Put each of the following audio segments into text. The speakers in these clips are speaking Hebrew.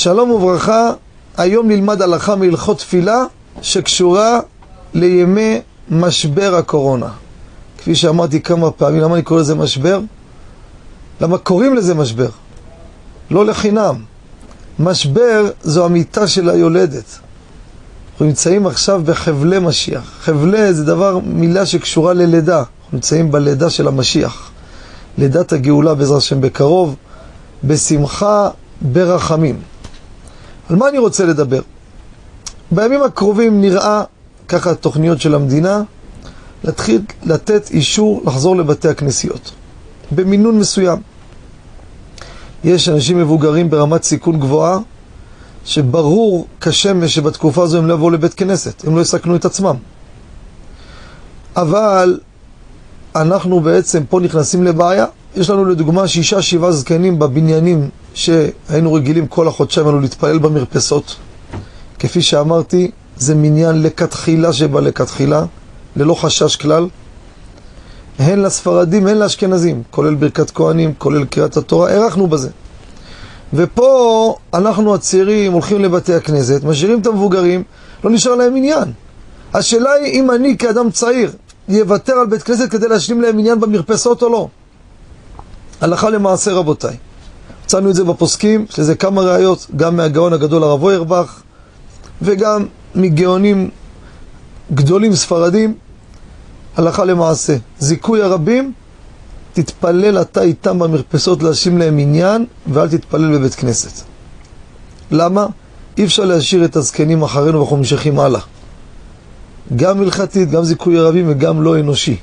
שלום וברכה, היום נלמד הלכה מהלכות תפילה שקשורה לימי משבר הקורונה. כפי שאמרתי כמה פעמים, למה אני קורא לזה משבר? למה קוראים לזה משבר? לא לחינם. משבר זו המיטה של היולדת. אנחנו נמצאים עכשיו בחבלי משיח. חבלי זה דבר, מילה שקשורה ללידה. אנחנו נמצאים בלידה של המשיח. לידת הגאולה בעזרת השם בקרוב, בשמחה, ברחמים. על מה אני רוצה לדבר? בימים הקרובים נראה, ככה התוכניות של המדינה, להתחיל לתת אישור לחזור לבתי הכנסיות, במינון מסוים. יש אנשים מבוגרים ברמת סיכון גבוהה, שברור כשמש שבתקופה הזו הם לא יבואו לבית כנסת, הם לא יסכנו את עצמם. אבל אנחנו בעצם פה נכנסים לבעיה. יש לנו לדוגמה שישה שבעה זקנים בבניינים שהיינו רגילים כל החודשיים האלו להתפלל במרפסות. כפי שאמרתי, זה מניין לכתחילה שבה לכתחילה, ללא חשש כלל. הן לספרדים, הן לאשכנזים, כולל ברכת כהנים, כולל קריאת התורה, הערכנו בזה. ופה אנחנו הצעירים הולכים לבתי הכנסת, משאירים את המבוגרים, לא נשאר להם עניין. השאלה היא אם אני כאדם צעיר יוותר על בית כנסת כדי להשלים להם עניין במרפסות או לא. הלכה למעשה רבותיי. מצאנו את זה בפוסקים, יש לזה כמה ראיות, גם מהגאון הגדול הרב אוירבך וגם מגאונים גדולים ספרדים, הלכה למעשה. זיכוי הרבים, תתפלל אתה איתם במרפסות להשאיר להם עניין, ואל תתפלל בבית כנסת. למה? אי אפשר להשאיר את הזקנים אחרינו ואנחנו ממשיכים הלאה. גם הלכתית, גם זיכוי הרבים וגם לא אנושי.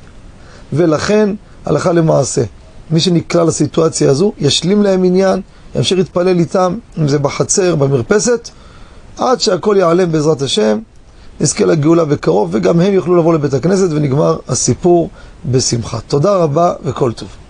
ולכן, הלכה למעשה. מי שנקלע לסיטואציה הזו, ישלים להם עניין, ימשיך להתפלל איתם, אם זה בחצר, במרפסת, עד שהכל ייעלם בעזרת השם, נזכה לגאולה בקרוב, וגם הם יוכלו לבוא לבית הכנסת ונגמר הסיפור בשמחה. תודה רבה וכל טוב.